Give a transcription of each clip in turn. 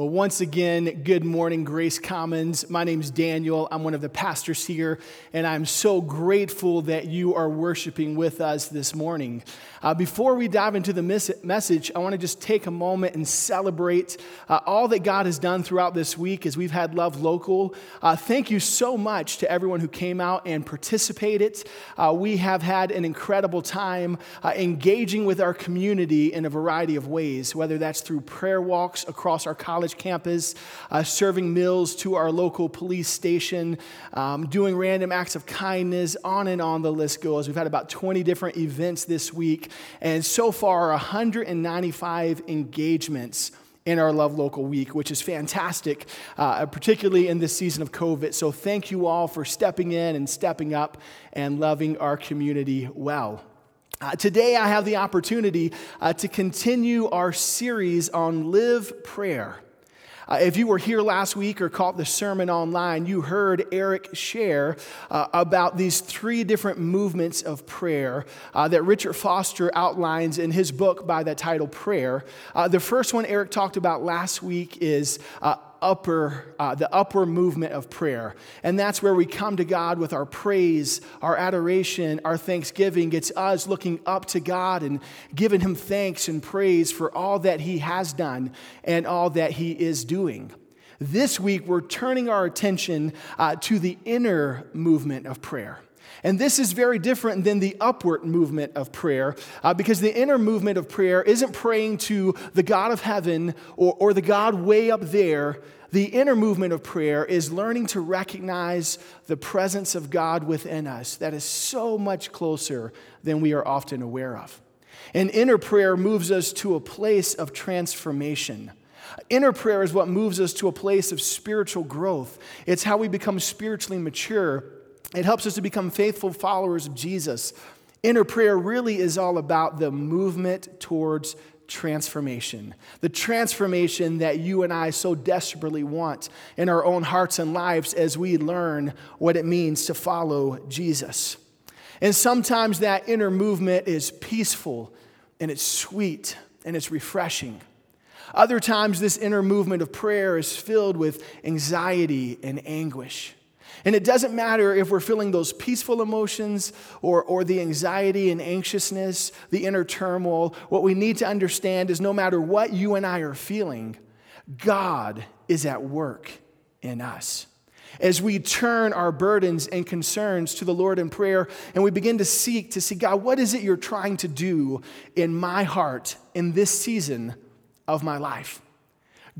Well, once again, good morning, Grace Commons. My name's Daniel. I'm one of the pastors here, and I'm so grateful that you are worshiping with us this morning. Uh, before we dive into the message, I want to just take a moment and celebrate uh, all that God has done throughout this week as we've had Love Local. Uh, thank you so much to everyone who came out and participated. Uh, we have had an incredible time uh, engaging with our community in a variety of ways, whether that's through prayer walks across our college college campus, uh, serving meals to our local police station, um, doing random acts of kindness, on and on the list goes. We've had about 20 different events this week, and so far, 195 engagements in our Love Local Week, which is fantastic, uh, particularly in this season of COVID. So, thank you all for stepping in and stepping up and loving our community well. Uh, today, I have the opportunity uh, to continue our series on Live Prayer. Uh, if you were here last week or caught the sermon online, you heard Eric share uh, about these three different movements of prayer uh, that Richard Foster outlines in his book by the title Prayer. Uh, the first one Eric talked about last week is uh, upper, uh, the upper movement of prayer. And that's where we come to God with our praise, our adoration, our thanksgiving. It's us looking up to God and giving Him thanks and praise for all that He has done and all that He is doing. This week, we're turning our attention uh, to the inner movement of prayer. And this is very different than the upward movement of prayer uh, because the inner movement of prayer isn't praying to the God of heaven or, or the God way up there. The inner movement of prayer is learning to recognize the presence of God within us that is so much closer than we are often aware of. And inner prayer moves us to a place of transformation. Inner prayer is what moves us to a place of spiritual growth. It's how we become spiritually mature it helps us to become faithful followers of Jesus. Inner prayer really is all about the movement towards transformation. The transformation that you and I so desperately want in our own hearts and lives as we learn what it means to follow Jesus. And sometimes that inner movement is peaceful and it's sweet and it's refreshing. Other times, this inner movement of prayer is filled with anxiety and anguish. And it doesn't matter if we're feeling those peaceful emotions or, or the anxiety and anxiousness, the inner turmoil. What we need to understand is no matter what you and I are feeling, God is at work in us. As we turn our burdens and concerns to the Lord in prayer and we begin to seek to see, God, what is it you're trying to do in my heart in this season of my life?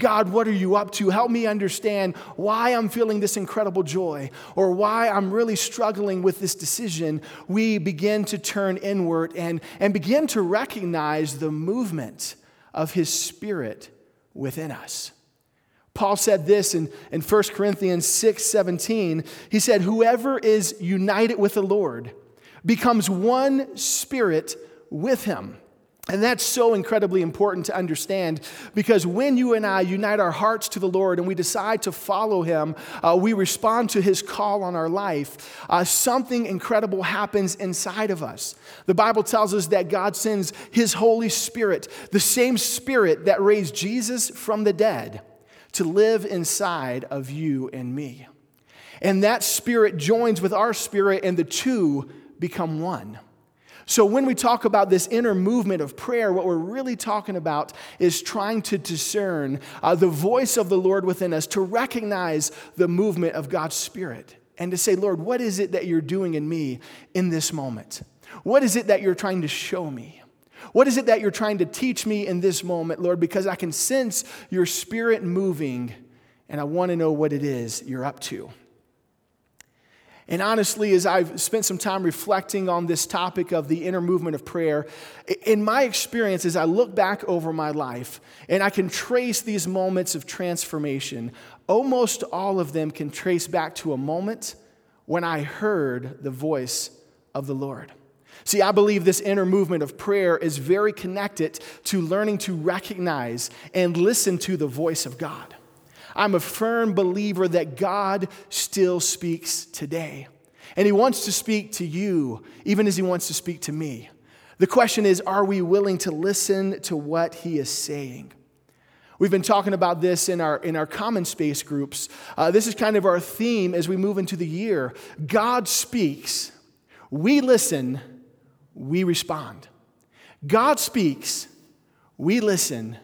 God, what are you up to? Help me understand why I'm feeling this incredible joy or why I'm really struggling with this decision. We begin to turn inward and, and begin to recognize the movement of His Spirit within us. Paul said this in, in 1 Corinthians 6 17. He said, Whoever is united with the Lord becomes one spirit with Him. And that's so incredibly important to understand because when you and I unite our hearts to the Lord and we decide to follow Him, uh, we respond to His call on our life, uh, something incredible happens inside of us. The Bible tells us that God sends His Holy Spirit, the same Spirit that raised Jesus from the dead, to live inside of you and me. And that Spirit joins with our spirit, and the two become one. So, when we talk about this inner movement of prayer, what we're really talking about is trying to discern uh, the voice of the Lord within us, to recognize the movement of God's Spirit, and to say, Lord, what is it that you're doing in me in this moment? What is it that you're trying to show me? What is it that you're trying to teach me in this moment, Lord? Because I can sense your spirit moving, and I want to know what it is you're up to. And honestly, as I've spent some time reflecting on this topic of the inner movement of prayer, in my experience, as I look back over my life and I can trace these moments of transformation, almost all of them can trace back to a moment when I heard the voice of the Lord. See, I believe this inner movement of prayer is very connected to learning to recognize and listen to the voice of God. I'm a firm believer that God still speaks today. And He wants to speak to you, even as He wants to speak to me. The question is are we willing to listen to what He is saying? We've been talking about this in our, in our common space groups. Uh, this is kind of our theme as we move into the year. God speaks, we listen, we respond. God speaks, we listen,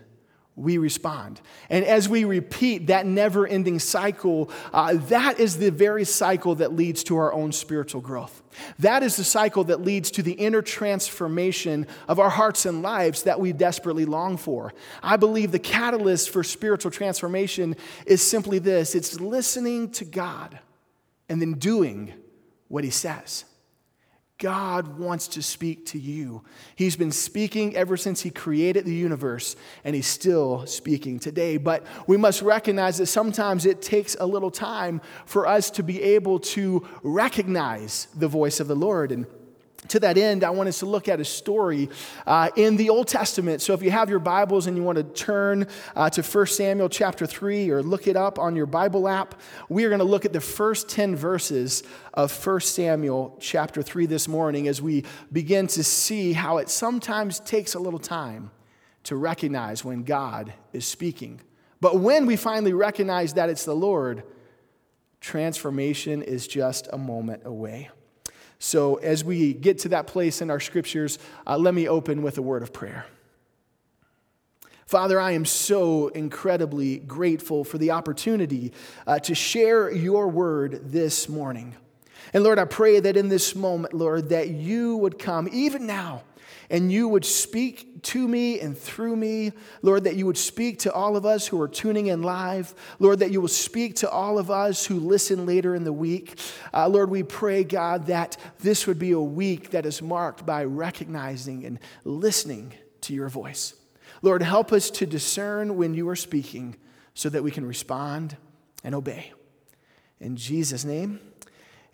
we respond. And as we repeat that never ending cycle, uh, that is the very cycle that leads to our own spiritual growth. That is the cycle that leads to the inner transformation of our hearts and lives that we desperately long for. I believe the catalyst for spiritual transformation is simply this it's listening to God and then doing what He says. God wants to speak to you. He's been speaking ever since He created the universe, and He's still speaking today. But we must recognize that sometimes it takes a little time for us to be able to recognize the voice of the Lord. And to that end, I want us to look at a story uh, in the Old Testament. So if you have your Bibles and you want to turn uh, to 1 Samuel chapter 3 or look it up on your Bible app, we are going to look at the first 10 verses of 1 Samuel chapter 3 this morning as we begin to see how it sometimes takes a little time to recognize when God is speaking. But when we finally recognize that it's the Lord, transformation is just a moment away. So, as we get to that place in our scriptures, uh, let me open with a word of prayer. Father, I am so incredibly grateful for the opportunity uh, to share your word this morning. And Lord, I pray that in this moment, Lord, that you would come even now and you would speak to me and through me. Lord, that you would speak to all of us who are tuning in live. Lord, that you will speak to all of us who listen later in the week. Uh, Lord, we pray, God, that this would be a week that is marked by recognizing and listening to your voice. Lord, help us to discern when you are speaking so that we can respond and obey. In Jesus' name,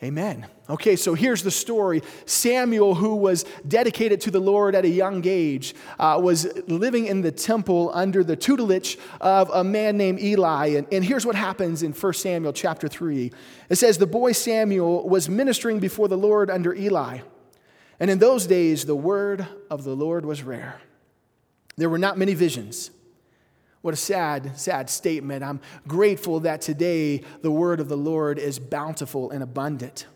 Amen. Okay, so here's the story. Samuel, who was dedicated to the Lord at a young age, uh, was living in the temple under the tutelage of a man named Eli. And, and here's what happens in 1 Samuel chapter 3. It says, The boy Samuel was ministering before the Lord under Eli. And in those days, the word of the Lord was rare. There were not many visions. What a sad, sad statement. I'm grateful that today the word of the Lord is bountiful and abundant.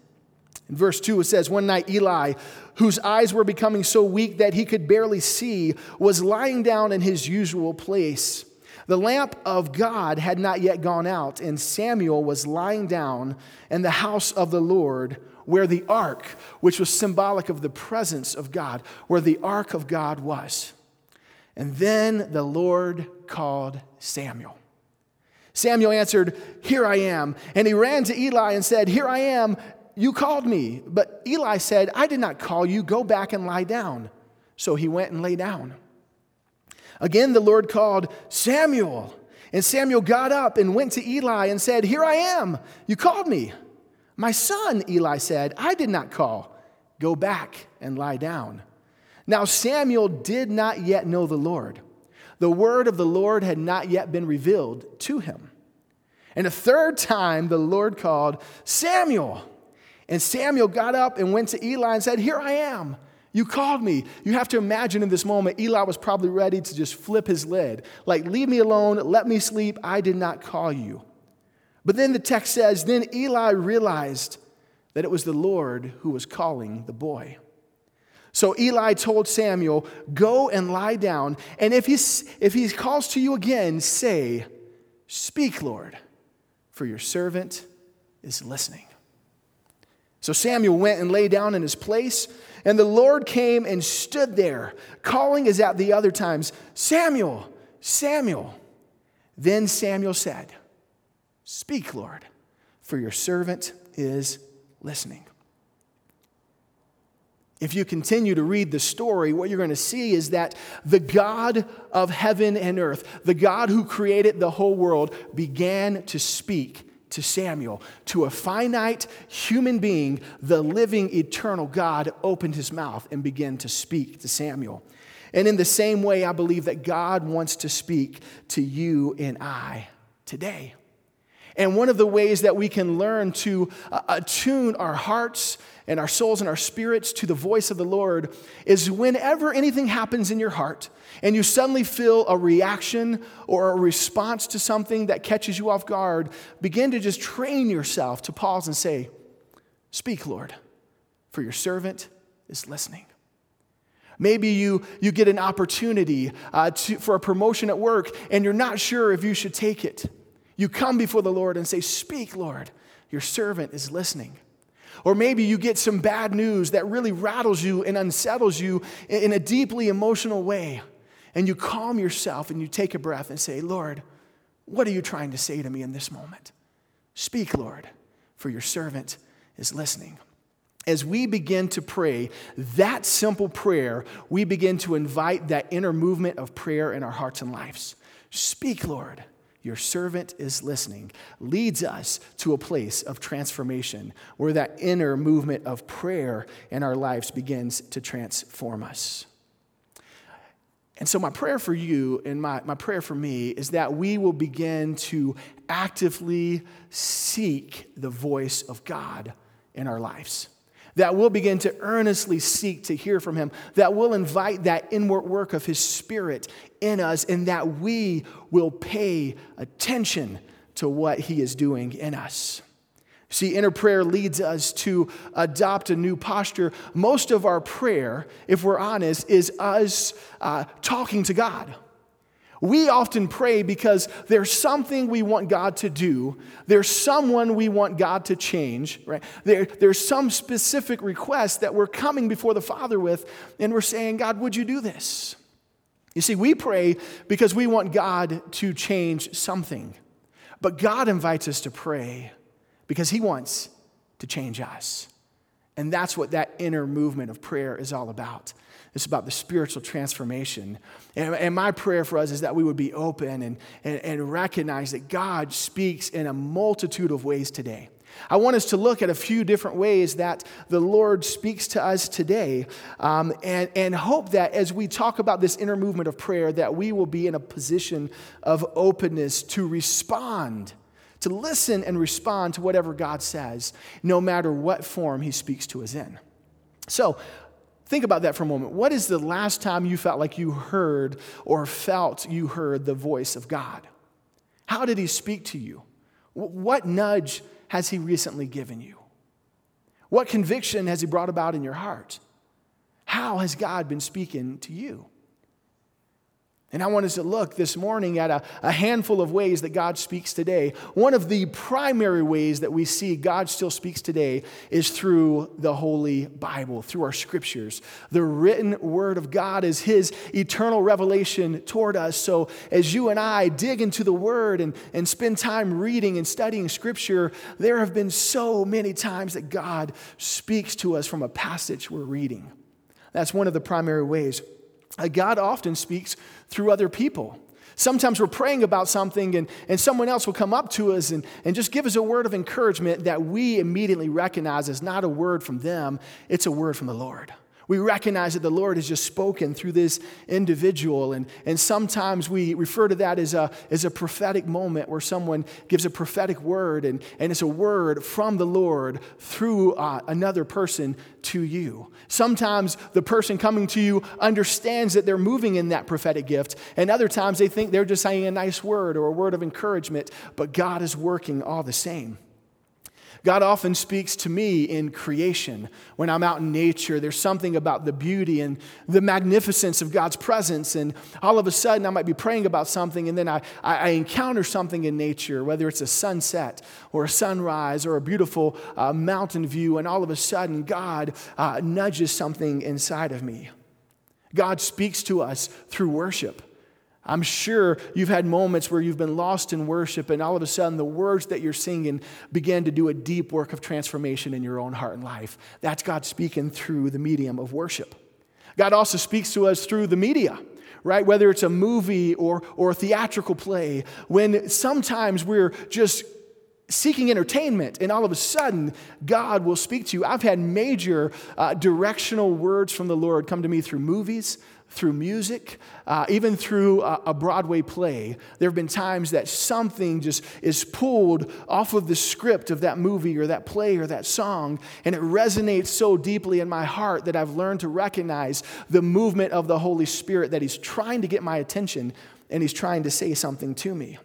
In verse 2, it says, One night Eli, whose eyes were becoming so weak that he could barely see, was lying down in his usual place. The lamp of God had not yet gone out, and Samuel was lying down in the house of the Lord, where the ark, which was symbolic of the presence of God, where the ark of God was. And then the Lord called Samuel. Samuel answered, Here I am. And he ran to Eli and said, Here I am. You called me. But Eli said, I did not call you. Go back and lie down. So he went and lay down. Again, the Lord called Samuel. And Samuel got up and went to Eli and said, Here I am. You called me. My son, Eli said, I did not call. Go back and lie down. Now, Samuel did not yet know the Lord. The word of the Lord had not yet been revealed to him. And a third time, the Lord called Samuel. And Samuel got up and went to Eli and said, Here I am. You called me. You have to imagine in this moment, Eli was probably ready to just flip his lid. Like, leave me alone, let me sleep. I did not call you. But then the text says, Then Eli realized that it was the Lord who was calling the boy. So Eli told Samuel, Go and lie down, and if, he's, if he calls to you again, say, Speak, Lord, for your servant is listening. So Samuel went and lay down in his place, and the Lord came and stood there, calling as at the other times, Samuel, Samuel. Then Samuel said, Speak, Lord, for your servant is listening. If you continue to read the story, what you're going to see is that the God of heaven and earth, the God who created the whole world, began to speak to Samuel. To a finite human being, the living, eternal God opened his mouth and began to speak to Samuel. And in the same way, I believe that God wants to speak to you and I today. And one of the ways that we can learn to uh, attune our hearts and our souls and our spirits to the voice of the Lord is whenever anything happens in your heart and you suddenly feel a reaction or a response to something that catches you off guard, begin to just train yourself to pause and say, Speak, Lord, for your servant is listening. Maybe you, you get an opportunity uh, to, for a promotion at work and you're not sure if you should take it. You come before the Lord and say, Speak, Lord, your servant is listening. Or maybe you get some bad news that really rattles you and unsettles you in a deeply emotional way. And you calm yourself and you take a breath and say, Lord, what are you trying to say to me in this moment? Speak, Lord, for your servant is listening. As we begin to pray that simple prayer, we begin to invite that inner movement of prayer in our hearts and lives. Speak, Lord your servant is listening, leads us to a place of transformation where that inner movement of prayer in our lives begins to transform us. And so, my prayer for you and my, my prayer for me is that we will begin to actively seek the voice of God in our lives that we'll begin to earnestly seek to hear from Him, that we'll invite that inward work of His Spirit in us, and that we will pay attention to what He is doing in us. See, inner prayer leads us to adopt a new posture. Most of our prayer, if we're honest, is us uh, talking to God. We often pray because there's something we want God to do. There's someone we want God to change, right? There, there's some specific request that we're coming before the Father with, and we're saying, God, would you do this? You see, we pray because we want God to change something. But God invites us to pray because He wants to change us. And that's what that inner movement of prayer is all about. It's about the spiritual transformation. And, and, my prayer for us is that we would be open and, and, and recognize that God speaks in a multitude of ways today. I want us to look at a few different ways that the Lord speaks to us today um, and, and hope that as we talk about this inner movement of prayer, that we will be in a position of openness to respond, to listen and respond to whatever God says, no matter what form He speaks to us in. So, Think about that for a moment. What is the last time you felt like you heard or felt you heard the voice of God? How did He speak to you? What nudge has He recently given you? What conviction has He brought about in your heart? How has God been speaking to you? And I want us to look this morning at a, a, handful of ways that God speaks today. One of the primary ways that we see God still speaks today is through the Holy Bible, through our scriptures. The written word of God is His eternal revelation toward us. So as you and I dig into the word and, and spend time reading and studying scripture, there have been so many times that God speaks to us from a passage we're reading. That's one of the primary ways. Uh, God often speaks through other people. Sometimes we're praying about something and, and someone else will come up to us and, and just give us a word of encouragement that we immediately recognize as not a word from them, it's a word from the Lord. We recognize that the Lord has just spoken through this individual. And, and sometimes we refer to that as a, as a prophetic moment where someone gives a prophetic word, and, and it's a word from the Lord through uh, another person to you. Sometimes the person coming to you understands that they're moving in that prophetic gift, and other times they think they're just saying a nice word or a word of encouragement, but God is working all the same. God often speaks to me in creation. When I'm out in nature, there's something about the beauty and the magnificence of God's presence. And all of a sudden, I might be praying about something, and then I, I encounter something in nature, whether it's a sunset or a sunrise or a beautiful uh, mountain view. And all of a sudden, God uh, nudges something inside of me. God speaks to us through worship. I'm sure you've had moments where you've been lost in worship, and all of a sudden the words that you're singing begin to do a deep work of transformation in your own heart and life. That's God speaking through the medium of worship. God also speaks to us through the media, right? Whether it's a movie or, or a theatrical play, when sometimes we're just seeking entertainment, and all of a sudden, God will speak to you. I've had major uh, directional words from the Lord come to me through movies, through music, uh, even through a, a, Broadway play. There have been times that something just is pulled off of the script of that movie or that play or that song, and it resonates so deeply in my heart that I've learned to recognize the movement of the Holy Spirit that He's trying to get my attention and He's trying to say something to me.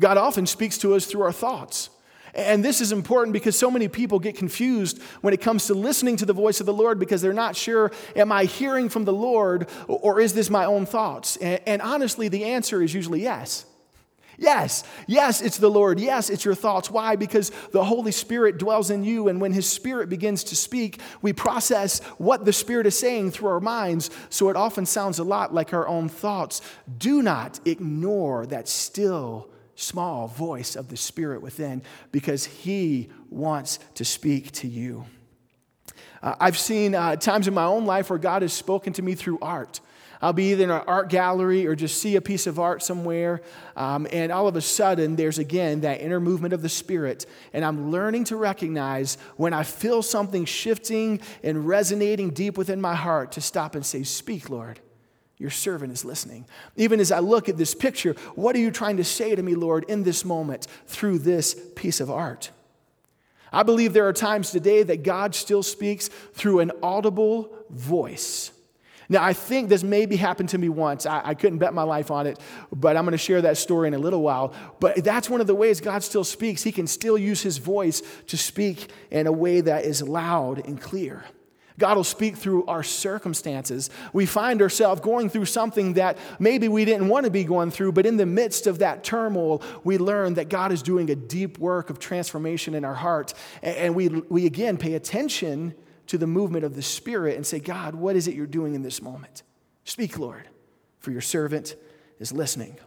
God often speaks to us through our thoughts. And this is important because so many people get confused when it comes to listening to the voice of the Lord because they're not sure, am I hearing from the Lord or is this my own thoughts? And, honestly, the answer is usually yes. Yes, yes, it's the Lord. Yes, it's your thoughts. Why? Because the Holy Spirit dwells in you, and when His Spirit begins to speak, we process what the Spirit is saying through our minds, so it often sounds a lot like our own thoughts. Do not ignore that still small voice of the Spirit within because He wants to speak to you. Uh, I've seen uh, times in my own life where God has spoken to me through art. I'll be either in an art gallery or just see a piece of art somewhere, um, and all of a sudden there's again that inner movement of the Spirit, and I'm learning to recognize when I feel something shifting and resonating deep within my heart to stop and say, Speak, Lord. Your servant is listening. Even as I look at this picture, what are you trying to say to me, Lord, in this moment through this piece of art? I believe there are times today that God still speaks through an audible voice. Now, I think this maybe happened to me once. I, I couldn't bet my life on it, but I'm going to share that story in a little while. But that's one of the ways God still speaks. He can still use his voice to speak in a way that is loud and clear. God will speak through our circumstances. We find ourselves going through something that maybe we didn't want to be going through, but in the midst of that turmoil, we learn that God is doing a deep work of transformation in our heart. And we, we again pay attention to the movement of the Spirit and say, God, what is it you're doing in this moment? Speak, Lord, for your servant is listening.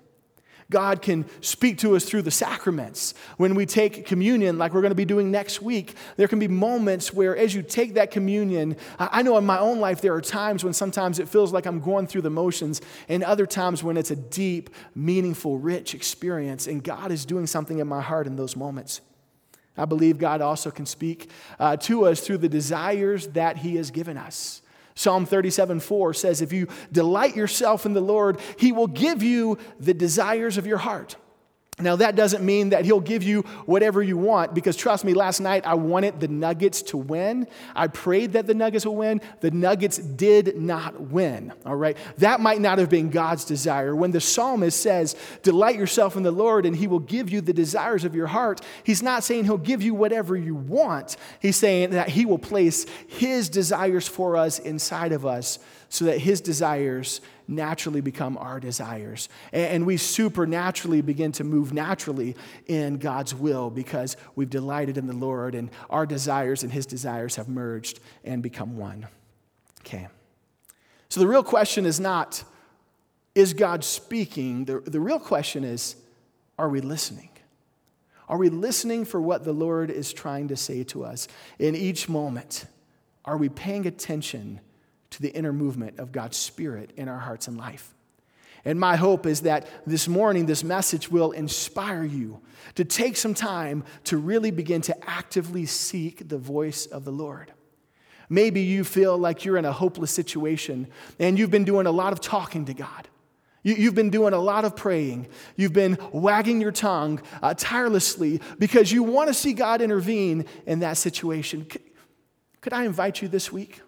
God can speak to us through the sacraments. When we take communion, like we're going to be doing next week, there can be moments where, as you take that communion, I know in my own life there are times when sometimes it feels like I'm going through the motions, and other times when it's a deep, meaningful, rich experience, and God is doing something in my heart in those moments. I believe God also can speak uh, to us through the desires that He has given us. Psalm 37 4 says, If you delight yourself in the Lord, he will give you the desires of your heart. Now, that doesn't mean that he'll give you whatever you want, because trust me, last night I wanted the Nuggets to win. I prayed that the Nuggets would win. The Nuggets did not win, all right? That might not have been God's desire. When the psalmist says, Delight yourself in the Lord and he will give you the desires of your heart, he's not saying he'll give you whatever you want. He's saying that he will place his desires for us inside of us so that his desires naturally become our desires. And we supernaturally begin to move naturally in God's will because we've delighted in the Lord and our desires and his desires have merged and become one. Okay. So the real question is not, is God speaking? The, the real question is, are we listening? Are we listening for what the Lord is trying to say to us in each moment? Are we paying attention to the inner movement of God's Spirit in our hearts and life. And my hope is that this morning, this message will inspire you to take some time to really begin to actively seek the voice of the Lord. Maybe you feel like you're in a hopeless situation and you've been doing a lot of talking to God. You, have been doing a lot of praying. You've been wagging your tongue uh, tirelessly because you want to see God intervene in that situation. Could, could I invite you this week?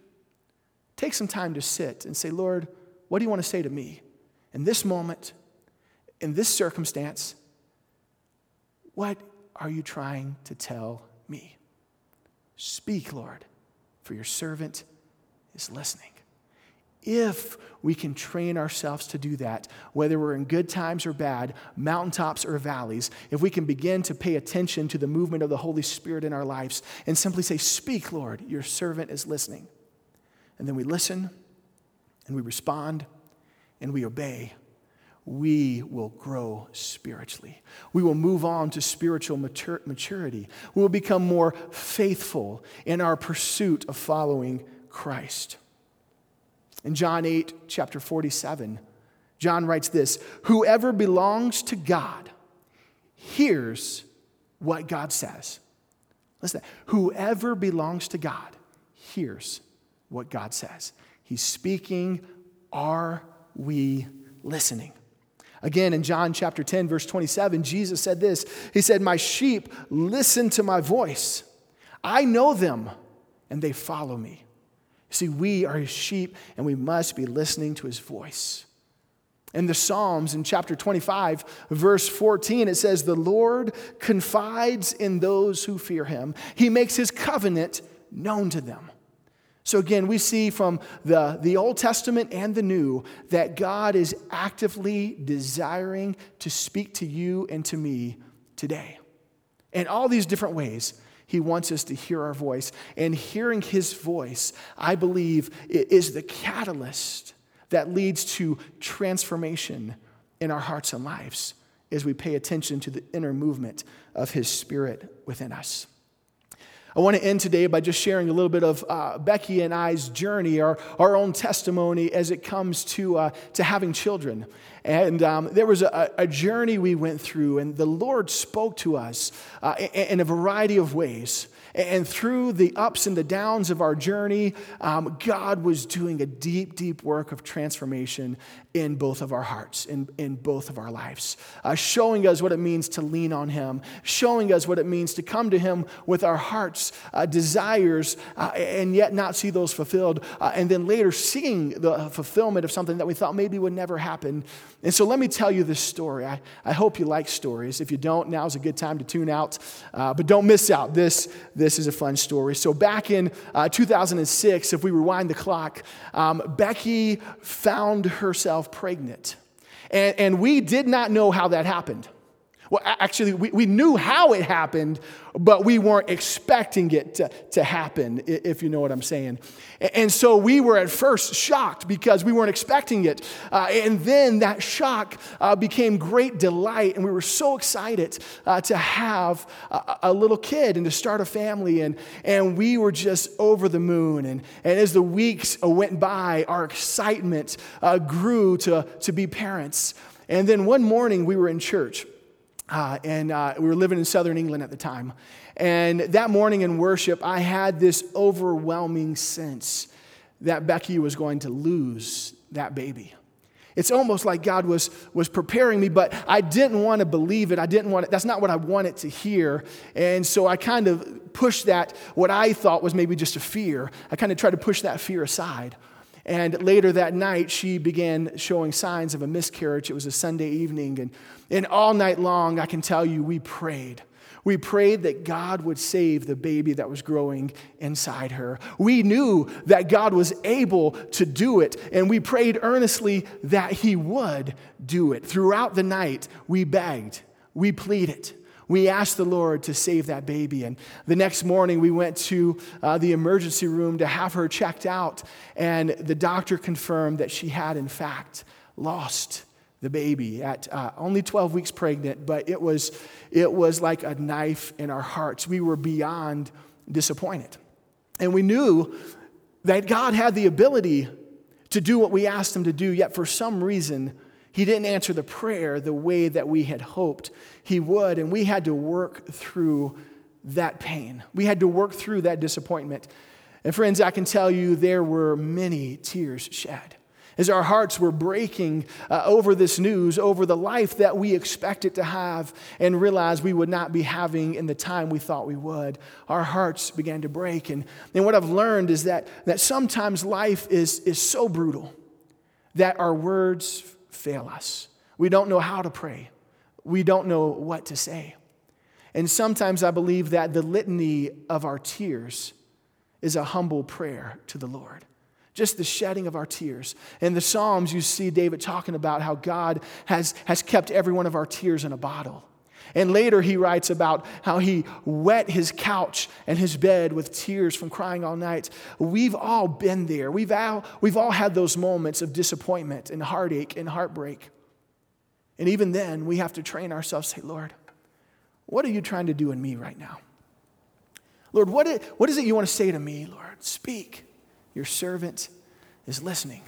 Take some time to sit and say, Lord, what do you want to say to me in this moment, in this circumstance? What are you trying to tell me? Speak, Lord, for your servant is listening. If we can train ourselves to do that, whether we're in good times or bad, mountaintops or valleys, if we can begin to pay attention to the movement of the Holy Spirit in our lives and simply say, Speak, Lord, your servant is listening and then we listen and we respond and we obey, we will grow spiritually. We will move on to spiritual matur- maturity. We will become more faithful in our pursuit of following Christ. In John 8, chapter 47, John writes this Whoever belongs to God hears what God says. Listen, whoever belongs to God hears what God says. He's speaking Are we listening? Again, in John chapter 10, verse 27, Jesus said this He said, My sheep listen to my voice. I know them, and they follow me. See, we are his sheep, and we must be listening to his voice. In the Psalms, in chapter 25, verse 14, it says, The Lord confides in those who fear him, he makes his covenant known to them. So, again, we see from the, the Old Testament and the New that God is actively desiring to speak to you and to me today. In all these different ways, He wants us to hear our voice. And hearing His voice, I believe, is the catalyst that leads to transformation in our hearts and lives as we pay attention to the inner movement of His Spirit within us. I want to end today by just sharing a little bit of uh, Becky and I's journey, our, our own testimony as it comes to, uh, to having children. And um, there was a, a, journey we went through, and the Lord spoke to us uh, in, a variety of ways. And through the ups and the downs of our journey, um, God was doing a deep, deep work of transformation in both of our hearts, in, in both of our lives, uh, showing us what it means to lean on Him, showing us what it means to come to Him with our hearts' uh, desires uh, and yet not see those fulfilled, uh, and then later seeing the fulfillment of something that we thought maybe would never happen. And so let me tell you this story. I, I hope you like stories. If you don't, now's a good time to tune out, uh, but don't miss out. This, this is a fun story. So, back in uh, 2006, if we rewind the clock, um, Becky found herself pregnant. And, and we did not know how that happened. Well, actually, we, we knew how it happened, but we weren't expecting it to, to happen, if you know what I'm saying. And so we were at first shocked because we weren't expecting it. Uh, and then that shock uh, became great delight, and we were so excited uh, to have a, a, little kid and to start a family. And, and we were just over the moon. And, and as the weeks went by, our excitement uh, grew to, to be parents. And then one morning we were in church. Uh, and uh, we were living in southern England at the time. And that morning in worship, I had this overwhelming sense that Becky was going to lose that baby. It's almost like God was, was preparing me, but I didn't want to believe it. I didn't want it. That's not what I wanted to hear. And so I kind of pushed that, what I thought was maybe just a fear, I kind of tried to push that fear aside. And later that night, she began showing signs of a miscarriage. It was a Sunday evening. And, and all night long, I can tell you, we prayed. We prayed that God would save the baby that was growing inside her. We knew that God was able to do it, and we prayed earnestly that He would do it. Throughout the night, we begged, we pleaded we asked the Lord to save that baby. And the next morning, we went to uh, the emergency room to have her checked out. And the doctor confirmed that she had, in fact, lost the baby at uh, only 12 weeks pregnant, but it was, it was like a knife in our hearts. We were beyond disappointed. And we knew that God had the ability to do what we asked him to do, yet for some reason, he didn't answer the prayer the way that we had hoped he would, and we had to work through that pain. We had to work through that disappointment. And friends, I can tell you there were many tears shed as our hearts were breaking uh, over this news, over the life that we expected to have and realized we would not be having in the time we thought we would. Our hearts began to break. And, and what I've learned is that, that sometimes life is, is so brutal that our words fail us. We don't know how to pray, we don't know what to say. And sometimes I believe that the litany of our tears is a humble prayer to the Lord. Just the shedding of our tears. In the Psalms, you see David talking about how God has, has kept every one of our tears in a bottle. And later he writes about how he wet his couch and his bed with tears from crying all night. We've all been there. We've all, we've all had those moments of disappointment and heartache and heartbreak. And even then, we have to train ourselves say, Lord, what are you trying to do in me right now? Lord, what is, what is it you want to say to me, Lord? Speak. Your servant is listening.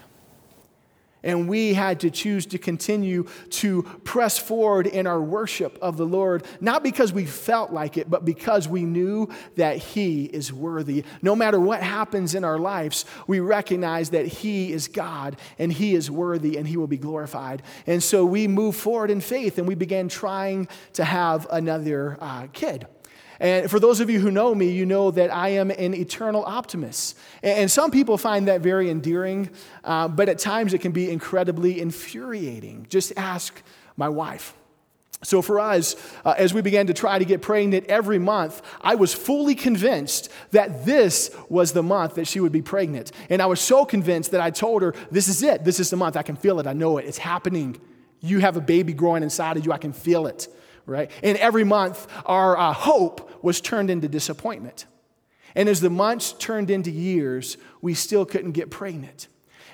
And we had to choose to continue to press forward in our worship of the Lord, not because we felt like it, but because we knew that He is worthy. No matter what happens in our lives, we recognize that He is God and He is worthy and He will be glorified. And so we moved forward in faith and we began trying to have another uh, kid. And for those of you who know me, you know that I am an eternal optimist. And some people find that very endearing, uh, but at times it can be incredibly infuriating. Just ask my wife. So, for us, uh, as we began to try to get pregnant every month, I was fully convinced that this was the month that she would be pregnant. And I was so convinced that I told her, This is it. This is the month. I can feel it. I know it. It's happening. You have a baby growing inside of you. I can feel it right? And every month, our uh, hope was turned into disappointment. And as the months turned into years, we still couldn't get pregnant.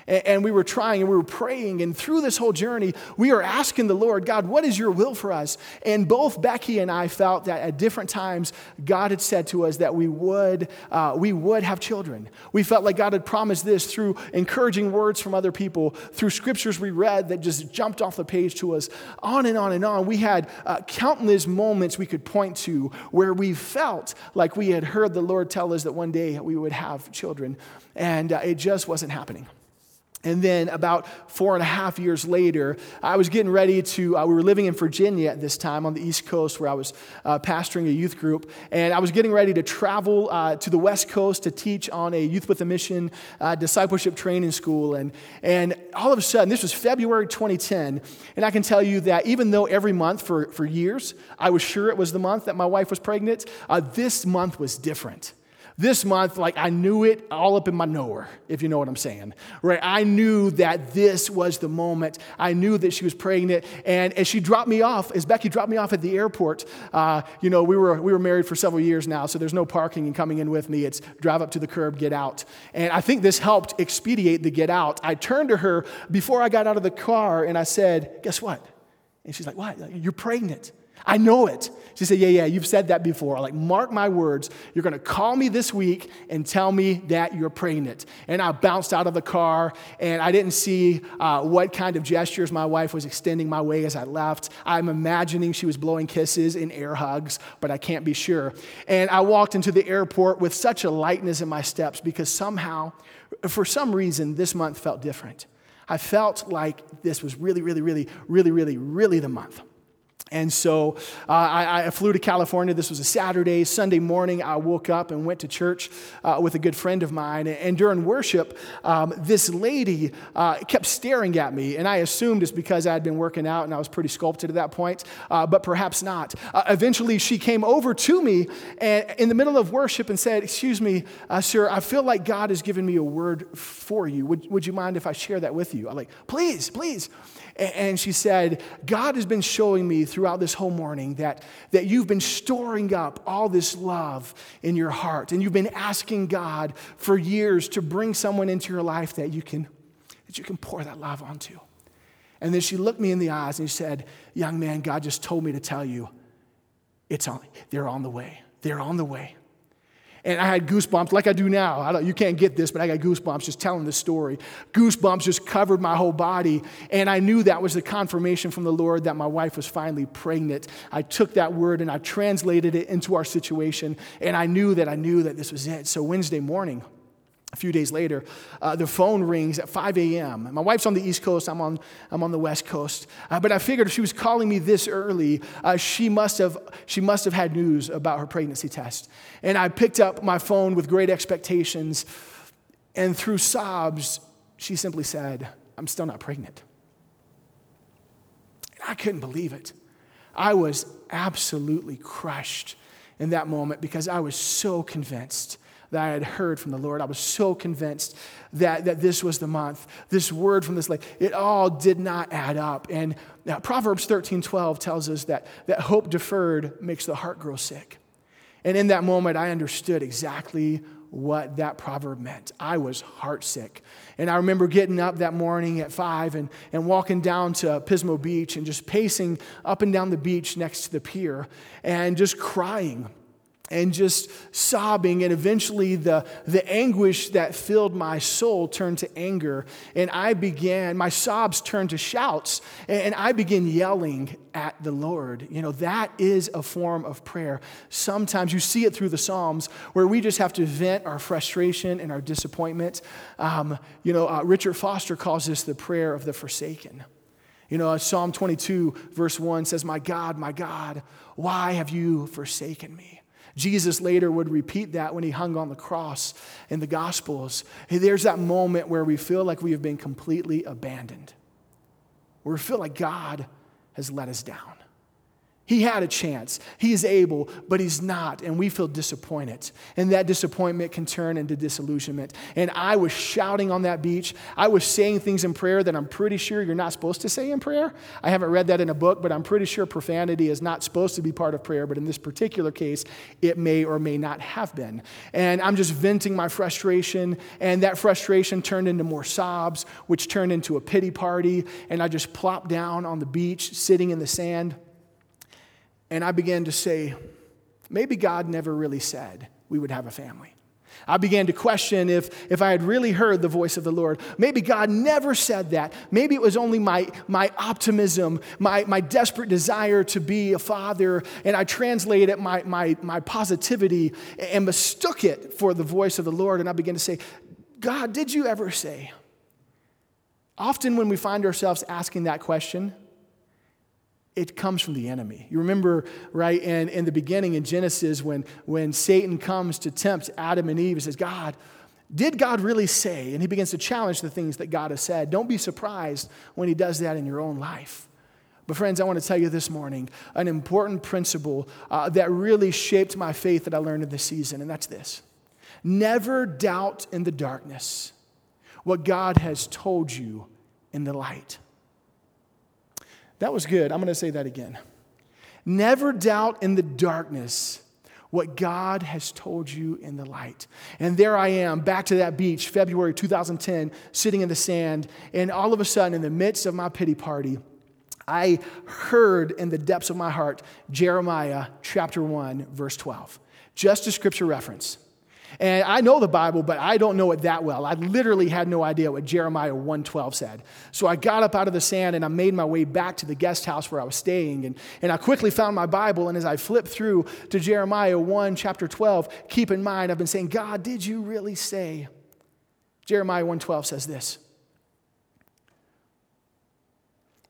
And we were trying and we were praying. And through this whole journey, we are asking the Lord, God, what is your will for us? And both Becky and I felt that at different times, God had said to us that we would, uh, we would have children. We felt like God had promised this through encouraging words from other people, through scriptures we read that just jumped off the page to us, on and on and on. We had uh, countless moments we could point to where we felt like we had heard the Lord tell us that one day we would have children. And uh, it just wasn't happening. And then about four and a half years later, I was getting ready to, uh, we were living in Virginia at this time on the East Coast where I was uh, pastoring a youth group. And I was getting ready to travel uh, to the West Coast to teach on a Youth with a Mission uh, discipleship training school. And, and all of a sudden, this was February 2010. And I can tell you that even though every month for, for years I was sure it was the month that my wife was pregnant, uh, this month was different. This month, like I knew it all up in my knower, if you know what I'm saying. Right? I knew that this was the moment. I knew that she was pregnant. And as she dropped me off, as Becky dropped me off at the airport, uh, you know, we were, we were married for several years now, so there's no parking and coming in with me. It's drive up to the curb, get out. And I think this helped expedite the get out. I turned to her before I got out of the car and I said, Guess what? And she's like, What? You're pregnant. I know it. She said, Yeah, yeah, you've said that before. Like, mark my words. You're going to call me this week and tell me that you're pregnant. And I bounced out of the car, and I didn't see uh, what kind of gestures my wife was extending my way as I left. I'm imagining she was blowing kisses and air hugs, but I can't be sure. And I walked into the airport with such a lightness in my steps because somehow, for some reason, this month felt different. I felt like this was really, really, really, really, really, really the month. And so uh, I, I, flew to California. This was a Saturday. Sunday morning, I woke up and went to church uh, with a good friend of mine. And during worship, um, this lady uh, kept staring at me. And I assumed it's because I had been working out and I was pretty sculpted at that point, uh, but perhaps not. Uh, eventually, she came over to me and, in the middle of worship and said, Excuse me, uh, sir, I feel like God has given me a word for you. Would, would you mind if I share that with you? I'm like, Please, please. And she said, God has been showing me throughout this whole morning that, that you've been storing up all this love in your heart. And you've been asking God for years to bring someone into your life that you can, that you can pour that love onto. And then she looked me in the eyes and she said, Young man, God just told me to tell you, it's on, they're on the way. They're on the way. And I had goosebumps like I do now. I you can't get this, but I got goosebumps just telling this story. Goosebumps just covered my whole body. And I knew that was the confirmation from the Lord that my wife was finally pregnant. I took that word and I translated it into our situation. And I knew that I knew that this was it. So Wednesday morning, a few days later, uh, the phone rings at 5 a.m. My wife's on the East Coast, I'm on, I'm on the West Coast. Uh, but I figured if she was calling me this early, uh, she, must have, she must have had news about her pregnancy test. And I picked up my phone with great expectations, and through sobs, she simply said, I'm still not pregnant. And I couldn't believe it. I was absolutely crushed in that moment because I was so convinced that I had heard from the Lord. I was so convinced that, that this was the month. This word from this lake, it all did not add up. And now, Proverbs 13 12 tells us that, that hope deferred makes the heart grow sick. And in that moment, I understood exactly what that proverb meant. I was heartsick. And I remember getting up that morning at five and, and walking down to Pismo Beach and just pacing up and down the beach next to the pier and just crying and just sobbing. And eventually, the, the anguish that filled my soul turned to anger. And I began, my sobs turned to shouts. And I began yelling at the Lord. You know, that is a form of prayer. Sometimes you see it through the Psalms where we just have to vent our frustration and our disappointment. Um, you know, uh, Richard Foster calls this the prayer of the forsaken. You know, Psalm 22, verse 1 says, My God, my God, why have you forsaken me? Jesus later would repeat that when he hung on the cross in the Gospels. There's that moment where we feel like we have been completely abandoned, where we feel like God has let us down. He had a chance. He is able, but he's not. And we feel disappointed. And that disappointment can turn into disillusionment. And I was shouting on that beach. I was saying things in prayer that I'm pretty sure you're not supposed to say in prayer. I haven't read that in a book, but I'm pretty sure profanity is not supposed to be part of prayer. But in this particular case, it may or may not have been. And I'm just venting my frustration. And that frustration turned into more sobs, which turned into a pity party. And I just plopped down on the beach, sitting in the sand. And I began to say, maybe God never really said we would have a family. I began to question if, if I had really heard the voice of the Lord. Maybe God never said that. Maybe it was only my, my optimism, my, my desperate desire to be a father, and I translated my, my, my positivity and mistook it for the voice of the Lord. And I began to say, God, did you ever say? Often when we find ourselves asking that question, it comes from the enemy. You remember, right, in, in the beginning in Genesis when, when Satan comes to tempt Adam and Eve, he says, God, did God really say? And he begins to challenge the things that God has said. Don't be surprised when he does that in your own life. But, friends, I want to tell you this morning an important principle uh, that really shaped my faith that I learned in this season, and that's this never doubt in the darkness what God has told you in the light. That was good. I'm going to say that again. Never doubt in the darkness what God has told you in the light. And there I am, back to that beach, February 2010, sitting in the sand. And all of a sudden, in the midst of my pity party, I heard in the depths of my heart Jeremiah chapter 1, verse 12. Just a scripture reference. And I know the Bible, but I don't know it that well. I literally had no idea what Jeremiah 1:12 said. So I got up out of the sand and I made my way back to the guest house where I was staying. And, and I quickly found my Bible. And as I flipped through to Jeremiah 1, chapter 12, keep in mind, I've been saying, God, did you really say? Jeremiah 1:12 says this.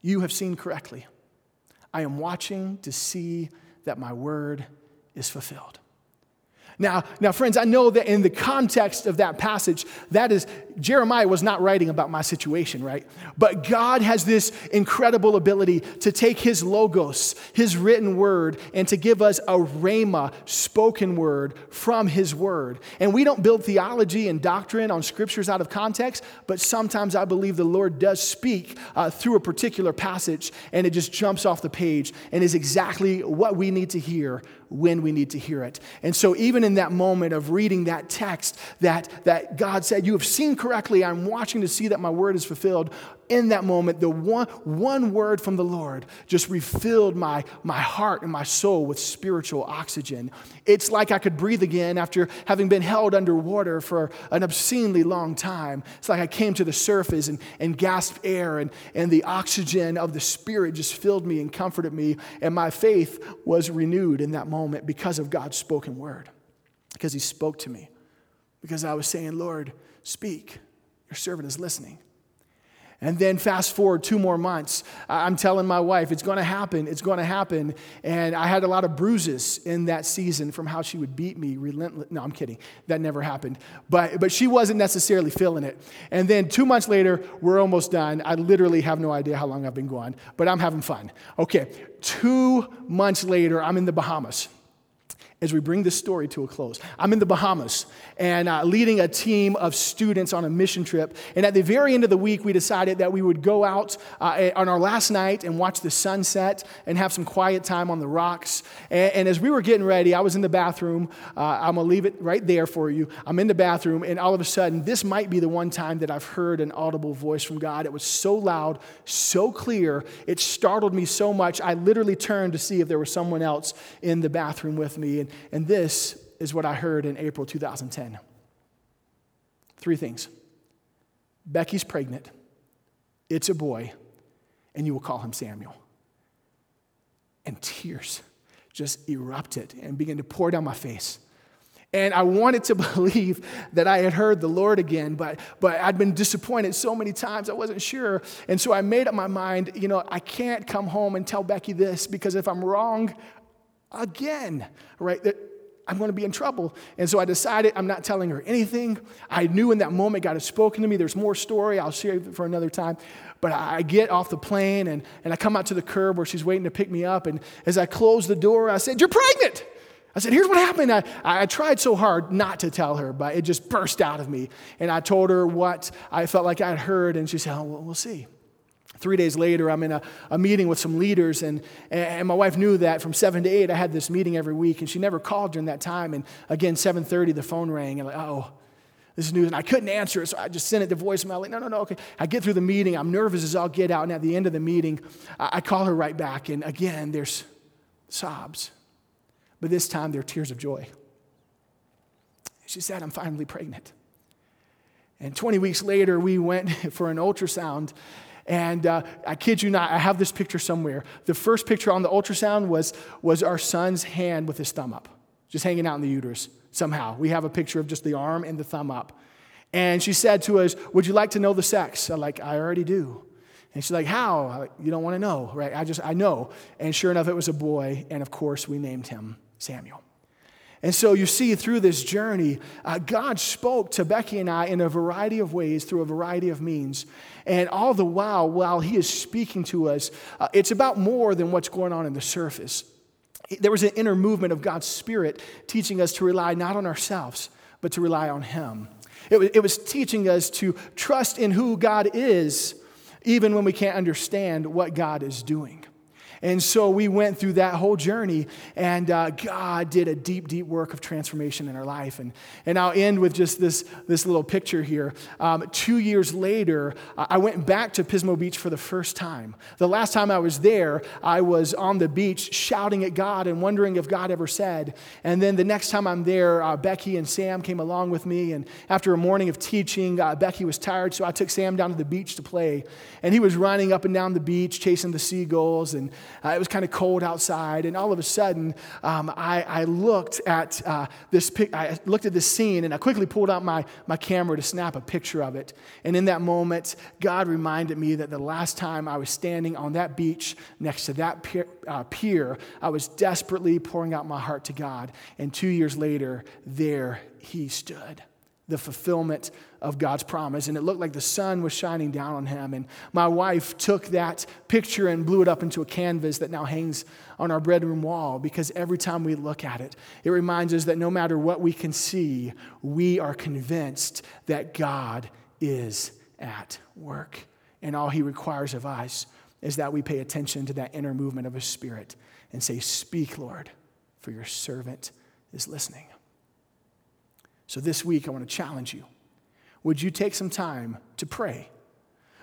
You have seen correctly. I am watching to see that my word is fulfilled. Now, now, friends, I know that in the context of that passage, that is, Jeremiah was not writing about my situation, right? But God has this incredible ability to take his logos, his written word, and to give us a rhema, spoken word from his word. And we don't build theology and doctrine on scriptures out of context, but sometimes I believe the Lord does speak uh, through a particular passage, and it just jumps off the page and is exactly what we need to hear when we need to hear it. And so, even in that moment of reading that text that, that God said, You have seen correctly, I'm watching to see that my word is fulfilled, in that moment, the one, one word from the Lord just refilled my, my heart and my soul with spiritual oxygen. It's like I could breathe again after having been held underwater for an obscenely long time. It's like I came to the surface and, and gasped air, and, and the oxygen of the Spirit just filled me and comforted me. And my faith was renewed in that moment because of God's spoken word, because He spoke to me, because I was saying, Lord, speak. Your servant is listening. And then fast forward two more months, I'm telling my wife, it's going to happen, it's going to happen. And I had a lot of bruises in that season from how she would beat me relentless. No, I'm kidding. That never happened. But, but she wasn't necessarily feeling it. And then two months later, we're almost done. I literally have no idea how long I've been gone, but I'm having fun. Okay, two months later, I'm in the Bahamas as we bring this story to a close. I'm in the Bahamas and uh, leading a team of students on a mission trip. And at the very end of the week, we decided that we would go out uh, on our last night and watch the sunset and have some quiet time on the rocks. And, and as we were getting ready, I was in the bathroom. Uh, I'm going to leave it right there for you. I'm in the bathroom, and all of a sudden, this might be the one time that I've heard an audible voice from God. It was so loud, so clear, it startled me so much. I literally turned to see if there was someone else in the bathroom with me. And and this is what I heard in April 2010. Three things Becky's pregnant, it's a boy, and you will call him Samuel. And tears just erupted and began to pour down my face. And I wanted to believe that I had heard the Lord again, but, but I'd been disappointed so many times, I wasn't sure. And so I made up my mind you know, I can't come home and tell Becky this because if I'm wrong again, right, that I'm going to be in trouble. And so I decided I'm not telling her anything. I knew in that moment God had spoken to me. There's more story. I'll share it for another time. But I get off the plane and, and I come out to the curb where she's waiting to pick me up. And as I close the door, I said, You're pregnant. I said, Here's what happened. I, I tried so hard not to tell her, but it just burst out of me. And I told her what I felt like I'd heard, and she said, Oh, well, we'll see. Three days later, I'm in a, a meeting with some leaders, and, and my wife knew that from 7 to 8, I had this meeting every week, and she never called during that time. And again, 7.30, the phone rang, and like, oh, this is news. And I couldn't answer it, so I just sent it to voicemail. Like, no, no, no, okay. I get through the meeting. I'm nervous as I'll get out. And at the end of the meeting, I, I call her right back. And again, there's sobs but this time they're tears of joy. She said, I'm finally pregnant. And 20 weeks later, we went for an ultrasound. And uh, I kid you not, I have this picture somewhere. The first picture on the ultrasound was, was our son's hand with his thumb up, just hanging out in the uterus somehow. We have a picture of just the arm and the thumb up. And she said to us, Would you like to know the sex? I'm like, I already do. And she's like, How? Like, you don't want to know, right? I just, I know. And sure enough, it was a boy. And of course, we named him Samuel. And so you see through this journey, uh, God spoke to Becky and I in a variety of ways, through a variety of means. And all the while, while He is speaking to us, uh, it's about more than what's going on in the surface. There was an inner movement of God's Spirit teaching us to rely not on ourselves, but to rely on Him. It was, it was teaching us to trust in who God is, even when we can't understand what God is doing. And so we went through that whole journey, and uh, God did a deep, deep work of transformation in our life. And, and I'll end with just this, this little picture here. Um, two years later, I went back to Pismo Beach for the first time. The last time I was there, I was on the beach shouting at God and wondering if God ever said. And then the next time I'm there, uh, Becky and Sam came along with me. And after a morning of teaching, uh, Becky was tired, so I took Sam down to the beach to play. And he was running up and down the beach, chasing the seagulls. And uh, it was kind of cold outside, and all of a sudden, um, I, I, looked at uh, this. I looked at this scene, and I quickly pulled out my, my camera to snap a picture of it. And in that moment, God reminded me that the last time I was standing on that beach next to that pier, uh, pier I was desperately pouring out my heart to God. And two years later, there He stood the fulfillment of God's promise. And it looked like the sun was shining down on him. And my wife took that picture and blew it up into a canvas that now hangs on our bedroom wall because every time we look at it, it reminds us that no matter what we can see, we are convinced that God is at work. And all he requires of us is that we pay attention to that inner movement of his spirit and say, Speak, Lord, for your servant is listening. So this week, I want to challenge you. Would you take some time to pray?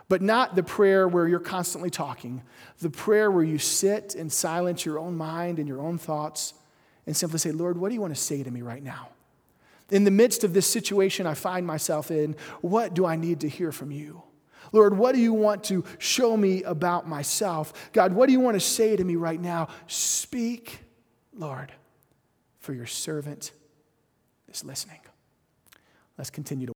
But not the prayer where you're constantly talking, the prayer where you sit and silence your own mind and your own thoughts and simply say, Lord, what do you want to say to me right now? In the midst of this situation I find myself in, what do I need to hear from you? Lord, what do you want to show me about myself? God, what do you want to say to me right now? Speak, Lord, for your servant is listening. Let's continue to